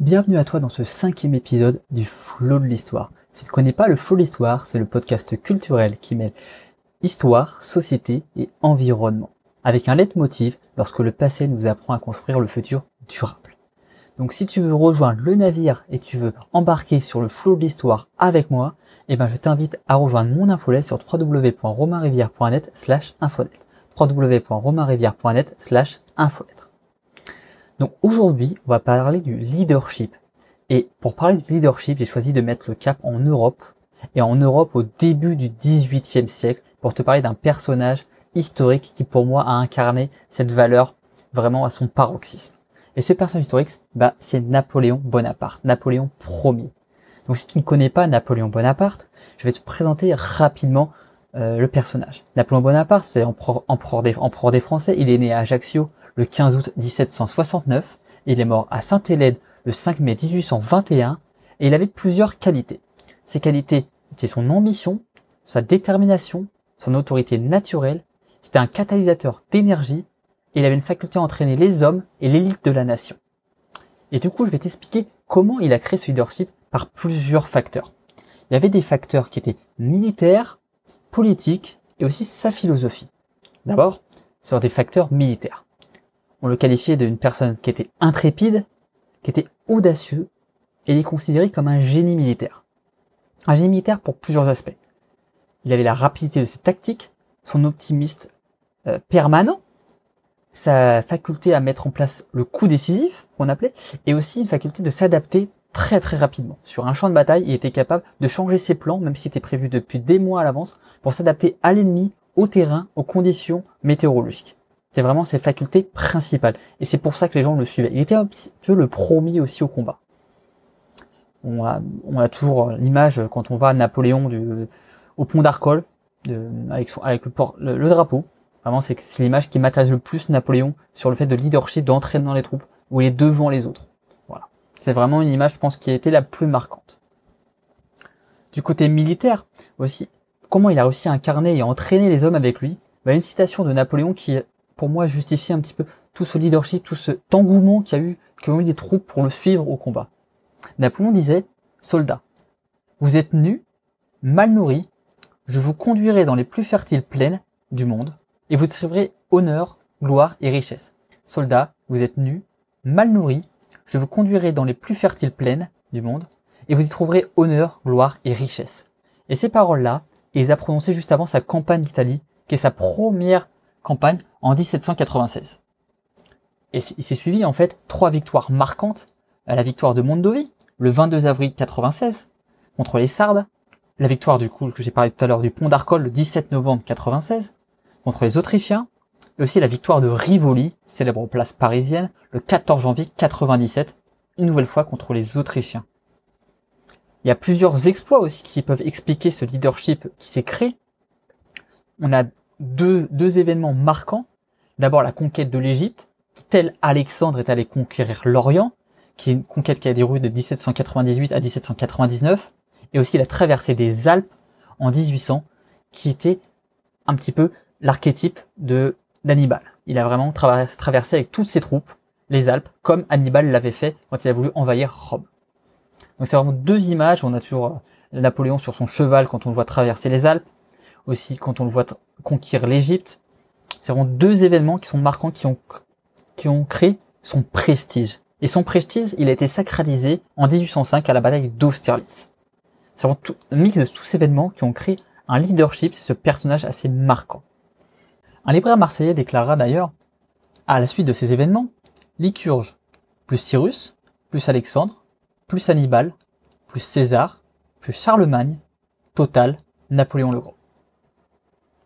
Bienvenue à toi dans ce cinquième épisode du Flow de l'Histoire. Si tu ne connais pas le Flow de l'Histoire, c'est le podcast culturel qui mêle histoire, société et environnement, avec un leitmotiv lorsque le passé nous apprend à construire le futur durable. Donc si tu veux rejoindre le navire et tu veux embarquer sur le Flow de l'Histoire avec moi, eh ben je t'invite à rejoindre mon infolette sur www.romainrivière.net slash infolette www.romainrivière.net slash infolette donc aujourd'hui, on va parler du leadership. Et pour parler du leadership, j'ai choisi de mettre le cap en Europe, et en Europe au début du XVIIIe siècle, pour te parler d'un personnage historique qui pour moi a incarné cette valeur vraiment à son paroxysme. Et ce personnage historique, bah, c'est Napoléon Bonaparte, Napoléon Ier. Donc si tu ne connais pas Napoléon Bonaparte, je vais te présenter rapidement euh, le personnage. Napoléon Bonaparte, c'est empereur des, empereur des Français. Il est né à Ajaccio le 15 août 1769. Il est mort à Sainte-Hélène le 5 mai 1821. Et il avait plusieurs qualités. Ces qualités étaient son ambition, sa détermination, son autorité naturelle. C'était un catalyseur d'énergie. Et il avait une faculté à entraîner les hommes et l'élite de la nation. Et du coup, je vais t'expliquer comment il a créé ce leadership par plusieurs facteurs. Il y avait des facteurs qui étaient militaires, politique et aussi sa philosophie. D'abord, sur des facteurs militaires. On le qualifiait d'une personne qui était intrépide, qui était audacieux, et il est considéré comme un génie militaire. Un génie militaire pour plusieurs aspects. Il avait la rapidité de ses tactiques, son optimiste euh, permanent, sa faculté à mettre en place le coup décisif, qu'on appelait, et aussi une faculté de s'adapter très très rapidement. Sur un champ de bataille, il était capable de changer ses plans, même s'il était prévu depuis des mois à l'avance, pour s'adapter à l'ennemi, au terrain, aux conditions météorologiques. C'est vraiment ses facultés principales. Et c'est pour ça que les gens le suivaient. Il était un petit peu le promis aussi au combat. On a, on toujours l'image quand on va à Napoléon au pont d'Arcole, avec, son, avec le, le, drapeau. Vraiment, c'est l'image qui m'attache le plus Napoléon sur le fait de leadership, d'entraînement les troupes, où il est devant les autres. C'est vraiment une image, je pense, qui a été la plus marquante. Du côté militaire, aussi, comment il a réussi à incarner et à entraîner les hommes avec lui, bah, une citation de Napoléon qui, pour moi, justifie un petit peu tout ce leadership, tout ce engouement qu'il y a eu, qu'ont eu les troupes pour le suivre au combat. Napoléon disait, soldats, vous êtes nus, mal nourris, je vous conduirai dans les plus fertiles plaines du monde, et vous trouverez honneur, gloire et richesse. Soldats, vous êtes nus, mal nourris, je vous conduirai dans les plus fertiles plaines du monde, et vous y trouverez honneur, gloire et richesse. Et ces paroles-là, il les a prononcées juste avant sa campagne d'Italie, qui est sa première campagne en 1796. Et il s'est suivi en fait trois victoires marquantes. La victoire de Mondovi, le 22 avril 96, contre les Sardes, la victoire du coup que j'ai parlé tout à l'heure du pont d'Arcole le 17 novembre 96, contre les Autrichiens, et aussi la victoire de Rivoli, célèbre place parisienne, le 14 janvier 97, une nouvelle fois contre les Autrichiens. Il y a plusieurs exploits aussi qui peuvent expliquer ce leadership qui s'est créé. On a deux, deux événements marquants. D'abord la conquête de l'Égypte, qui tel Alexandre est allé conquérir l'Orient, qui est une conquête qui a déroulé de 1798 à 1799, et aussi la traversée des Alpes en 1800, qui était un petit peu l'archétype de d'Hannibal. Il a vraiment traversé avec toutes ses troupes les Alpes, comme Hannibal l'avait fait quand il a voulu envahir Rome. Donc c'est vraiment deux images. On a toujours euh, Napoléon sur son cheval quand on le voit traverser les Alpes, aussi quand on le voit conquérir l'Égypte. C'est vraiment deux événements qui sont marquants, qui ont, qui créé son prestige. Et son prestige, il a été sacralisé en 1805 à la bataille d'Austerlitz. C'est vraiment tout, un mix de tous ces événements qui ont créé un leadership, ce personnage assez marquant. Un libraire marseillais déclara d'ailleurs, à la suite de ces événements, Lycurge, plus Cyrus, plus Alexandre, plus Hannibal, plus César, plus Charlemagne, total Napoléon le Grand.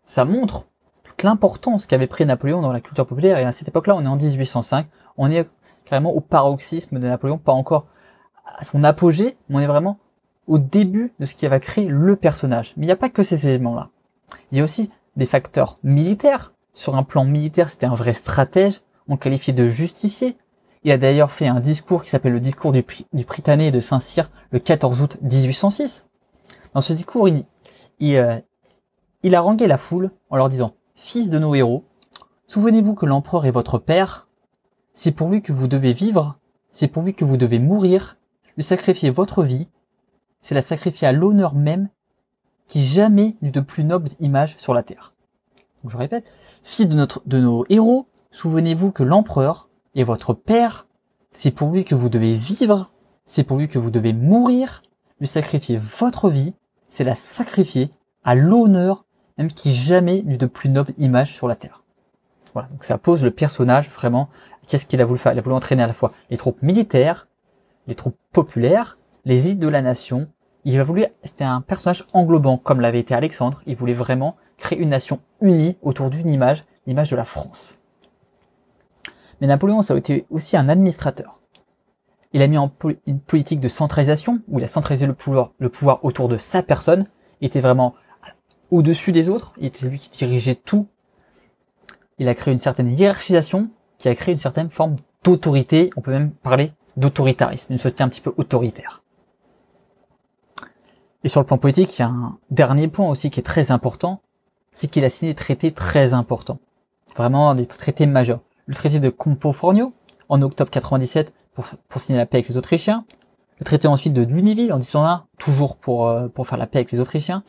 Ça montre toute l'importance qu'avait pris Napoléon dans la culture populaire, et à cette époque-là, on est en 1805, on est carrément au paroxysme de Napoléon, pas encore à son apogée, mais on est vraiment au début de ce qui va créer le personnage. Mais il n'y a pas que ces éléments-là. Il y a aussi des facteurs militaires. Sur un plan militaire, c'était un vrai stratège, on qualifiait de justicier. Il a d'ailleurs fait un discours qui s'appelle le discours du, du Prytanée de Saint-Cyr le 14 août 1806. Dans ce discours, il, il, euh, il a rangé la foule en leur disant « Fils de nos héros, souvenez-vous que l'empereur est votre père, c'est pour lui que vous devez vivre, c'est pour lui que vous devez mourir, lui sacrifier votre vie, c'est la sacrifier à l'honneur même qui jamais n'eut de plus noble image sur la terre. Je répète, fils de, notre, de nos héros, souvenez-vous que l'empereur est votre père, c'est pour lui que vous devez vivre, c'est pour lui que vous devez mourir, lui sacrifier votre vie, c'est la sacrifier à l'honneur même qui jamais n'eut de plus noble image sur la terre. Voilà, donc ça pose le personnage vraiment, qu'est-ce qu'il a voulu faire? Il a voulu entraîner à la fois les troupes militaires, les troupes populaires, les îles de la nation. Il a voulu, c'était un personnage englobant, comme l'avait été Alexandre. Il voulait vraiment créer une nation unie autour d'une image, l'image de la France. Mais Napoléon, ça a été aussi un administrateur. Il a mis en une politique de centralisation, où il a centralisé le pouvoir, le pouvoir autour de sa personne. Il était vraiment au-dessus des autres. Il était lui qui dirigeait tout. Il a créé une certaine hiérarchisation, qui a créé une certaine forme d'autorité. On peut même parler d'autoritarisme, une société un petit peu autoritaire. Et sur le plan politique, il y a un dernier point aussi qui est très important, c'est qu'il a signé des traités très importants. Vraiment des traités majeurs. Le traité de Compo Fornio, en octobre 97, pour, pour signer la paix avec les Autrichiens. Le traité ensuite de Lunéville en 1801, toujours pour, euh, pour faire la paix avec les Autrichiens.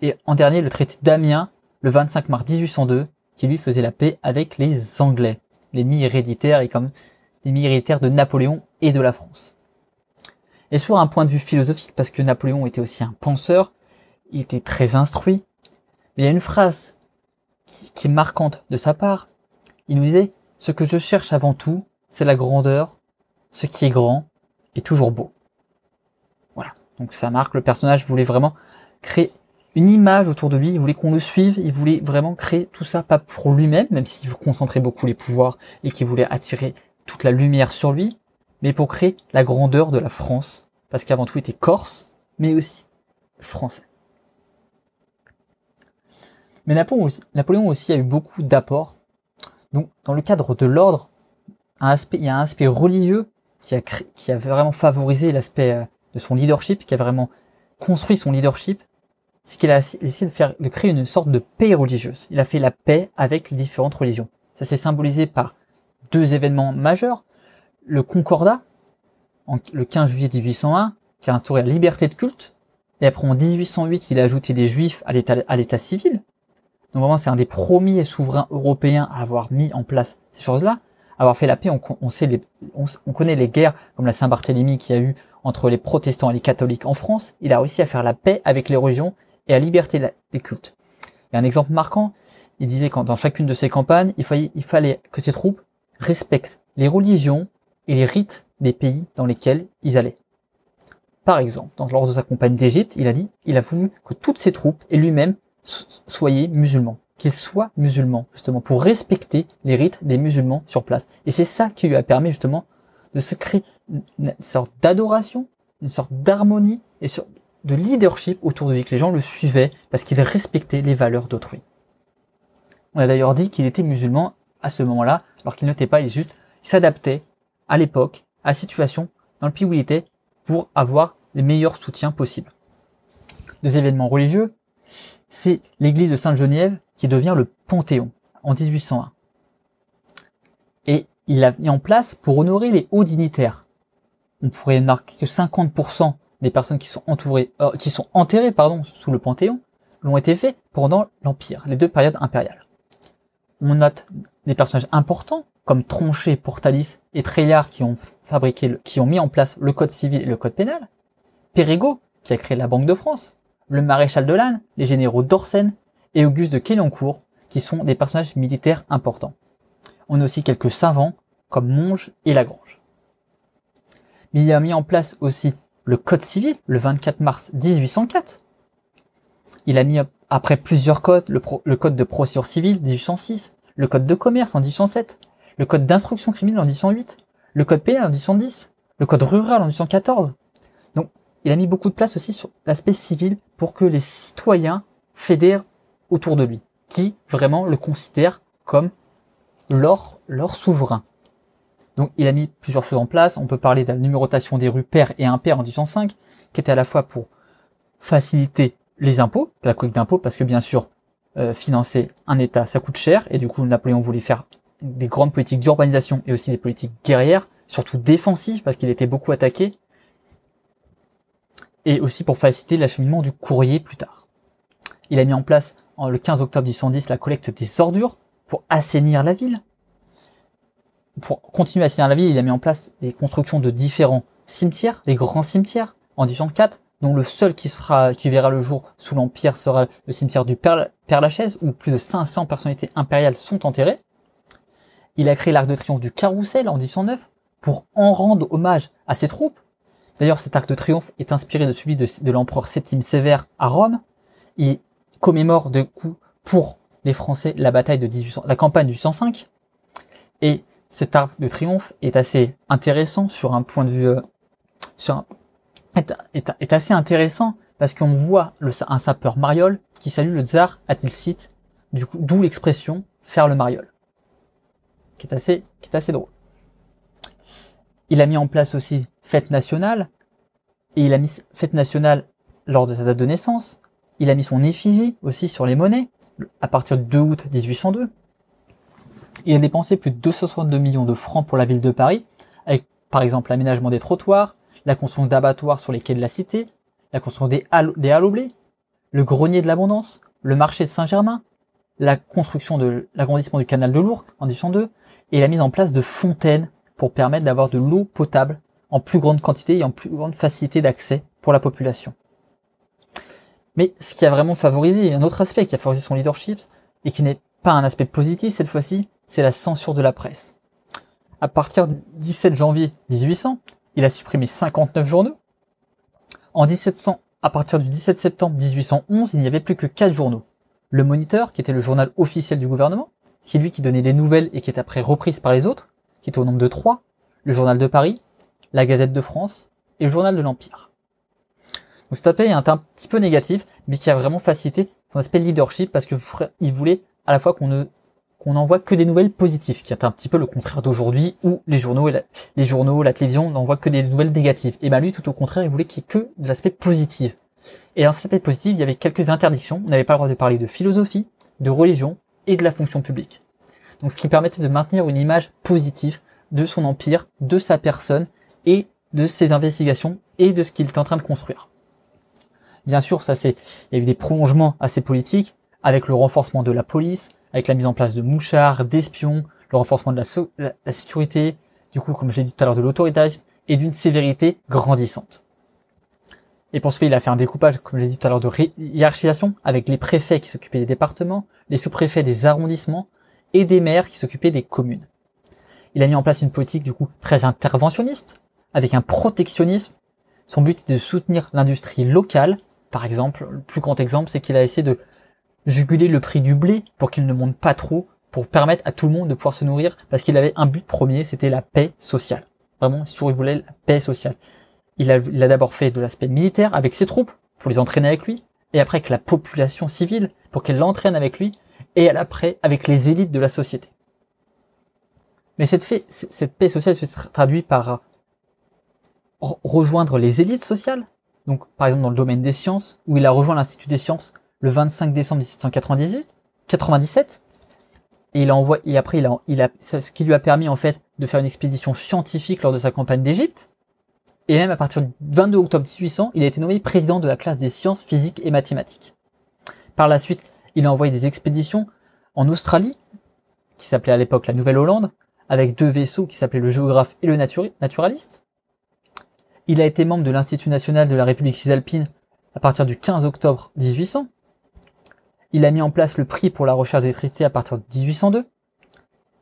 Et en dernier, le traité d'Amiens, le 25 mars 1802, qui lui faisait la paix avec les Anglais, les mi héréditaires et comme les mi héréditaires de Napoléon et de la France. Et sur un point de vue philosophique, parce que Napoléon était aussi un penseur, il était très instruit, mais il y a une phrase qui, qui est marquante de sa part. Il nous disait, ce que je cherche avant tout, c'est la grandeur, ce qui est grand est toujours beau. Voilà. Donc ça marque, le personnage voulait vraiment créer une image autour de lui, il voulait qu'on le suive, il voulait vraiment créer tout ça, pas pour lui-même, même s'il concentrait beaucoup les pouvoirs et qu'il voulait attirer toute la lumière sur lui, mais pour créer la grandeur de la France, parce qu'avant tout il était corse, mais aussi français. Mais Napoléon aussi, a eu beaucoup d'apports. Donc, dans le cadre de l'ordre, il y a un aspect religieux qui a, vraiment favorisé l'aspect euh, de son leadership, qui a vraiment construit son leadership, c'est qu'il a essayé de créer une sorte de paix religieuse. Il a fait la paix avec les différentes religions. Ça s'est symbolisé par deux événements majeurs. Le Concordat, le 15 juillet 1801, qui a instauré la liberté de culte. Et après, en 1808, il a ajouté des juifs à l'état, à l'état civil. Donc vraiment, c'est un des premiers souverains européens à avoir mis en place ces choses-là. Avoir fait la paix, on, sait les, on, connaît les guerres comme la Saint-Barthélemy qu'il y a eu entre les protestants et les catholiques en France. Il a réussi à faire la paix avec les religions et la liberté des cultes. Il y a un exemple marquant, il disait quand dans chacune de ses campagnes, il fallait, il fallait que ses troupes respectent les religions et les rites des pays dans lesquels ils allaient. Par exemple, dans, lors de sa campagne d'Égypte, il a dit, il a voulu que toutes ses troupes et lui-même soient musulmans, qu'ils soient musulmans, justement, pour respecter les rites des musulmans sur place. Et c'est ça qui lui a permis, justement, de se créer une sorte d'adoration, une sorte d'harmonie et de leadership autour de lui, que les gens le suivaient parce qu'il respectait les valeurs d'autrui. On a d'ailleurs dit qu'il était musulman à ce moment-là, alors qu'il n'était pas, il juste, s'adaptait à l'époque, à situation, dans le pays où il était, pour avoir les meilleurs soutiens possibles. Deux événements religieux, c'est l'église de Sainte-Geneviève qui devient le Panthéon en 1801. Et il l'a mis en place pour honorer les hauts dignitaires. On pourrait marquer que 50% des personnes qui sont entourées, euh, qui sont enterrées, pardon, sous le Panthéon, l'ont été faits pendant l'Empire, les deux périodes impériales. On note des personnages importants, comme Tronchet, Portalis et Treillard qui ont fabriqué, qui ont mis en place le code civil et le code pénal, Pérégaux, qui a créé la Banque de France, le maréchal de Lannes, les généraux d'Orsène et Auguste de Quélencourt, qui sont des personnages militaires importants. On a aussi quelques savants, comme Monge et Lagrange. Il a mis en place aussi le Code civil le 24 mars 1804. Il a mis après plusieurs codes, le, Code de procédure civile 1806, le Code de commerce en 1807, le Code d'instruction criminelle en 1808, le Code pénal en 1810, le Code rural en 1814. Donc, il a mis beaucoup de place aussi sur l'aspect civil pour que les citoyens fédèrent autour de lui, qui vraiment le considèrent comme leur, souverain. Donc il a mis plusieurs choses en place. On peut parler de la numérotation des rues pair et impair en 1805, qui était à la fois pour faciliter les impôts, la collecte d'impôts, parce que bien sûr, euh, financer un État, ça coûte cher, et du coup Napoléon voulait faire des grandes politiques d'urbanisation et aussi des politiques guerrières surtout défensif parce qu'il était beaucoup attaqué, et aussi pour faciliter l'acheminement du courrier plus tard. Il a mis en place, le 15 octobre 1810, la collecte des ordures pour assainir la ville. Pour continuer à assainir la ville, il a mis en place des constructions de différents cimetières, les grands cimetières, en 1804, dont le seul qui sera, qui verra le jour sous l'Empire sera le cimetière du Père, Lachaise, où plus de 500 personnalités impériales sont enterrées. Il a créé l'arc de triomphe du Carrousel en 1809 pour en rendre hommage à ses troupes. D'ailleurs, cet arc de triomphe est inspiré de celui de, l'empereur Septime Sévère à Rome. Il commémore de coup pour les Français la bataille de 1800, la campagne du 105. Et cet arc de triomphe est assez intéressant sur un point de vue, euh, est, assez intéressant parce qu'on voit le, un sapeur mariole qui salue le tsar à Tilsit, d'où l'expression faire le mariole, qui est assez, qui est assez drôle. Il a mis en place aussi fête nationale, et il a mis fête nationale lors de sa date de naissance. Il a mis son effigie aussi sur les monnaies à partir du 2 août 1802. Il a dépensé plus de 262 millions de francs pour la ville de Paris, avec par exemple l'aménagement des trottoirs, la construction d'abattoirs sur les quais de la cité, la construction des halles, des halles blé, le grenier de l'abondance, le marché de Saint-Germain, la construction de l'agrandissement du canal de l'Ourcq en 1802 et la mise en place de fontaines pour permettre d'avoir de l'eau potable en plus grande quantité et en plus grande facilité d'accès pour la population. Mais ce qui a vraiment favorisé, un autre aspect qui a favorisé son leadership, et qui n'est pas un aspect positif cette fois-ci, c'est la censure de la presse. À partir du 17 janvier 1800, il a supprimé 59 journaux. En 1700, à partir du 17 septembre 1811, il n'y avait plus que 4 journaux. Le Moniteur, qui était le journal officiel du gouvernement, qui est lui qui donnait les nouvelles et qui est après reprise par les autres, qui est au nombre de 3, le Journal de Paris, la Gazette de France et le Journal de l'Empire. Donc cet aspect est un, petit peu négatif, mais qui a vraiment facilité son aspect leadership parce que il voulait à la fois qu'on ne qu'on n'envoie que des nouvelles positives, qui est un petit peu le contraire d'aujourd'hui où les journaux, la, les journaux, la télévision n'envoient que des nouvelles négatives. Et ben lui, tout au contraire, il voulait qu'il y ait que de l'aspect positif. Et dans cet aspect positif, il y avait quelques interdictions. On n'avait pas le droit de parler de philosophie, de religion et de la fonction publique. Donc ce qui permettait de maintenir une image positive de son empire, de sa personne et de ses investigations et de ce qu'il est en train de construire. Bien sûr, ça c'est, il y a eu des prolongements assez politiques avec le renforcement de la police, avec la mise en place de mouchards, d'espions, le renforcement de la, sécurité, du coup, comme je l'ai dit tout à l'heure, de l'autoritarisme et d'une sévérité grandissante. Et pour ce faire, il a fait un découpage, comme je l'ai dit tout à l'heure, de hiérarchisation avec les préfets qui s'occupaient des départements, les sous-préfets des arrondissements et des maires qui s'occupaient des communes. Il a mis en place une politique, du coup, très interventionniste, avec un protectionnisme. Son but est de soutenir l'industrie locale. Par exemple, le plus grand exemple, c'est qu'il a essayé de juguler le prix du blé pour qu'il ne monte pas trop, pour permettre à tout le monde de pouvoir se nourrir, parce qu'il avait un but premier, c'était la paix sociale. Vraiment, toujours il voulait la paix sociale. Il a, d'abord fait de l'aspect militaire avec ses troupes, pour les entraîner avec lui, et après avec la population civile, pour qu'elle l'entraîne avec lui, et après avec les élites de la société. Mais cette paix sociale se traduit par rejoindre les élites sociales, donc par exemple dans le domaine des sciences, où il a rejoint l'Institut des sciences le 25 décembre 1798, 97, et il a envoyé, et après il a, il a, ce qui lui a permis en fait de faire une expédition scientifique lors de sa campagne d'Égypte. Et même à partir du 22 octobre 1800, il a été nommé président de la classe des sciences physiques et mathématiques. Par la suite, il a envoyé des expéditions en Australie, qui s'appelait à l'époque la Nouvelle-Hollande, avec deux vaisseaux qui s'appelaient le géographe et le naturaliste. Il a été membre de l'Institut national de la République cisalpine à partir du 15 octobre 1800, il a mis en place le prix pour la recherche d'électricité à partir de 1802.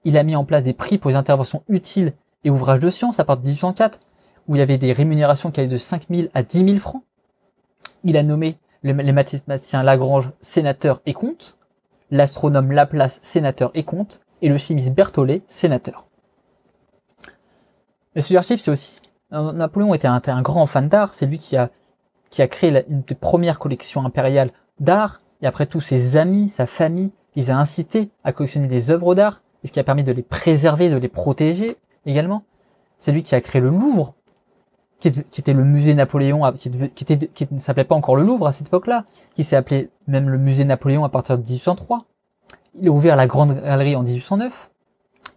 Il a mis en place des prix pour les interventions utiles et ouvrages de science à partir de 1804, où il y avait des rémunérations qui allaient de 5 000 à 10 000 francs. Il a nommé les mathématiciens Lagrange sénateur et comte, l'astronome Laplace sénateur et comte, et le chimiste Berthollet sénateur. Mais leadership, c'est aussi... Napoléon était un, un grand fan d'art, c'est lui qui a, qui a créé une des premières collections impériales d'art, et après tous ses amis, sa famille, les a incités à collectionner des œuvres d'art, et ce qui a permis de les préserver, de les protéger également. C'est lui qui a créé le Louvre, qui, était le musée Napoléon, qui, ne s'appelait pas encore le Louvre à cette époque-là, qui s'est appelé même le musée Napoléon à partir de 1803. Il a ouvert la Grande Galerie en 1809,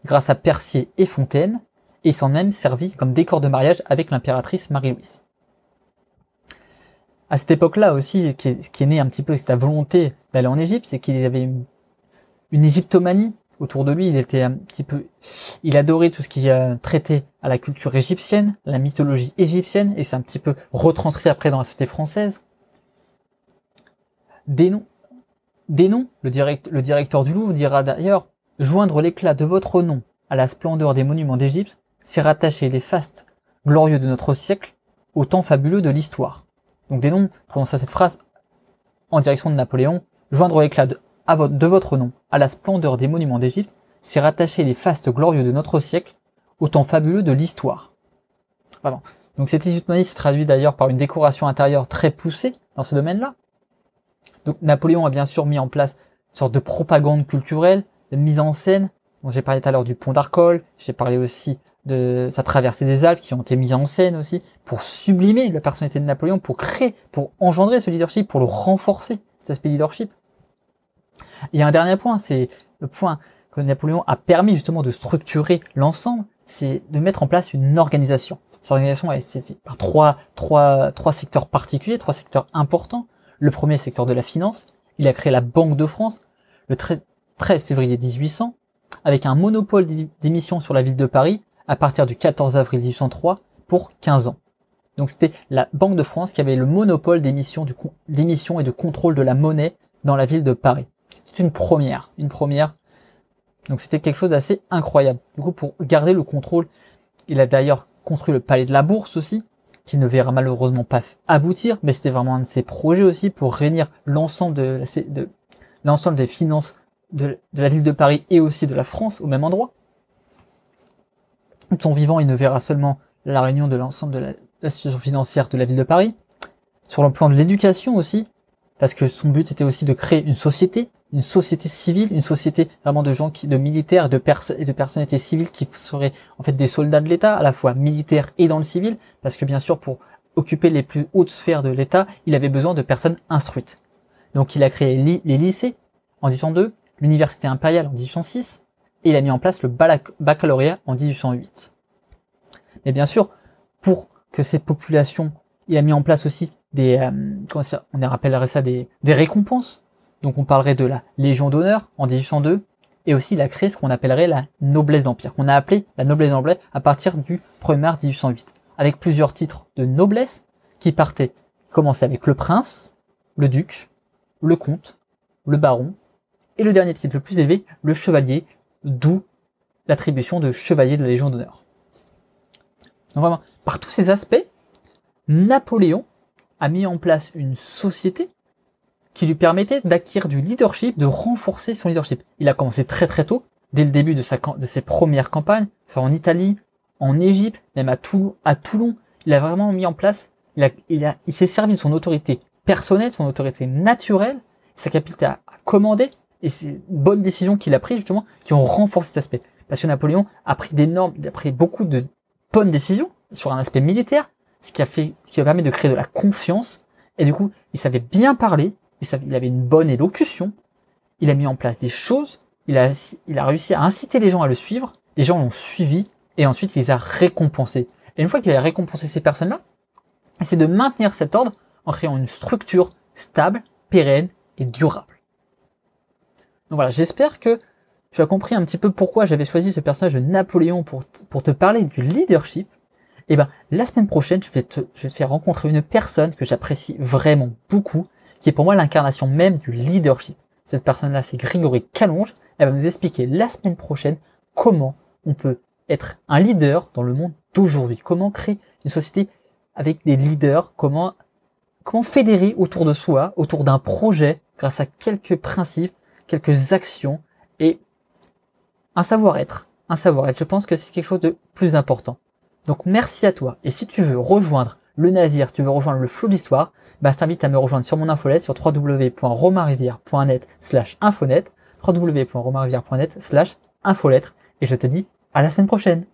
grâce à Percier et Fontaine, et s'en même servi comme décor de mariage avec l'impératrice Marie-Louise. À cette époque-là aussi, qui est, qui est né un petit peu sa volonté d'aller en Égypte, c'est qu'il avait une, égyptomanie autour de lui. Il était un petit peu, il adorait tout ce qui a traité à la culture égyptienne, la mythologie égyptienne, et c'est un petit peu retranscrit après dans la société française. Des noms. Le, le directeur du Louvre dira d'ailleurs joindre l'éclat de votre nom à la splendeur des monuments d'Égypte, c'est rattacher les fastes glorieux de notre siècle au temps fabuleux de l'histoire. Donc des noms prononce cette phrase en direction de Napoléon, joindre l'éclat de, de votre nom à la splendeur des monuments d'Égypte, c'est rattacher les fastes glorieux de notre siècle au temps fabuleux de l'histoire. Donc cette égyptomanie s'est traduite d'ailleurs par une décoration intérieure très poussée dans ce domaine-là. Donc Napoléon a bien sûr mis en place une sorte de propagande culturelle, de mise en scène. J'ai parlé tout à l'heure du pont d'Arcole, j'ai parlé aussi de sa traversée des Alpes qui ont été mises en scène aussi pour sublimer la personnalité de Napoléon, pour créer, pour engendrer ce leadership, pour le renforcer, cet aspect leadership. Il y a un dernier point, c'est le point que Napoléon a permis justement de structurer l'ensemble, c'est de mettre en place une organisation. Cette organisation, elle s'est faite par trois, trois, trois secteurs particuliers, trois secteurs importants. Le premier secteur de la finance, il a créé la Banque de France le 13 février 1800, avec un monopole d'émission sur la ville de Paris à partir du 14 avril 1803 pour 15 ans. Donc c'était la Banque de France qui avait le monopole d'émission et de contrôle de la monnaie dans la ville de Paris. C'était une première, une première. Donc c'était quelque chose d'assez incroyable. Du coup, pour garder le contrôle, il a d'ailleurs construit le palais de la Bourse aussi, qui ne verra malheureusement pas aboutir, mais c'était vraiment un de ses projets aussi pour réunir l'ensemble de, l'ensemble des finances de, la ville de Paris et aussi de la France au même endroit. De son vivant, il ne verra seulement la réunion de l'ensemble de la, situation financière de la ville de Paris. Sur le plan de l'éducation aussi, parce que son but était aussi de créer une société, une société civile, une société vraiment de gens qui, de militaires, de personnes et de personnalités civiles qui seraient en fait des soldats de l'État, à la fois militaires et dans le civil, parce que bien sûr pour occuper les plus hautes sphères de l'État, il avait besoin de personnes instruites. Donc il a créé les lycées en 1802, l'université impériale en 1806, et il a mis en place le baccalauréat en 1808. Mais bien sûr, pour que ces populations, il a mis en place aussi des, euh, ça, on rappellerait ça des, récompenses. Donc on parlerait de la Légion d'honneur en 1802, et aussi il a créé ce qu'on appellerait la noblesse d'empire, qu'on a appelé la noblesse d'empire à partir du 1er mars 1808, avec plusieurs titres de noblesse qui partaient, commençaient avec le prince, le duc, le comte, le baron, et le dernier titre le plus élevé, le chevalier, d'où l'attribution de chevalier de la Légion d'honneur. Donc vraiment, par tous ces aspects, Napoléon a mis en place une société qui lui permettait d'acquérir du leadership, de renforcer son leadership. Il a commencé très très tôt, dès le début de, sa, de ses premières campagnes, soit en Italie, en Égypte, même à Toulon, à Toulon. Il a vraiment mis en place, il, a, il, a, il s'est servi de son autorité personnelle, son autorité naturelle, sa capacité à, commander, et ces bonnes décisions qu'il a prises justement, qui ont renforcé cet aspect. Parce que Napoléon a pris d'énormes, a pris beaucoup de bonnes décisions sur un aspect militaire, ce qui a permis de créer de la confiance. Et du coup, il savait bien parler, il, il avait une bonne élocution, il a mis en place des choses, il a, il a réussi à inciter les gens à le suivre, les gens l'ont suivi, et ensuite il les a récompensés. Et une fois qu'il a récompensé ces personnes-là, c'est de maintenir cet ordre en créant une structure stable, pérenne et durable. Donc voilà, j'espère que tu as compris un petit peu pourquoi j'avais choisi ce personnage de Napoléon pour, te parler du leadership. Et eh ben, la semaine prochaine, je vais te, je vais te faire rencontrer une personne que j'apprécie vraiment beaucoup, qui est pour moi l'incarnation même du leadership. Cette personne-là, c'est Grégory Calonge. Elle va nous expliquer la semaine prochaine comment on peut être un leader dans le monde d'aujourd'hui. Comment créer une société avec des leaders, comment, comment fédérer autour de soi, autour d'un projet, grâce à quelques principes, quelques actions et un savoir-être. Un savoir-être. Je pense que c'est quelque chose de plus important. Donc merci à toi. Et si tu veux rejoindre le navire, tu veux rejoindre le flot d'histoire, bah, je t'invite à me rejoindre sur mon infolette sur www.romainrivière.net slash infonet, www.romainrivière.net slash infolettre, et je te dis à la semaine prochaine.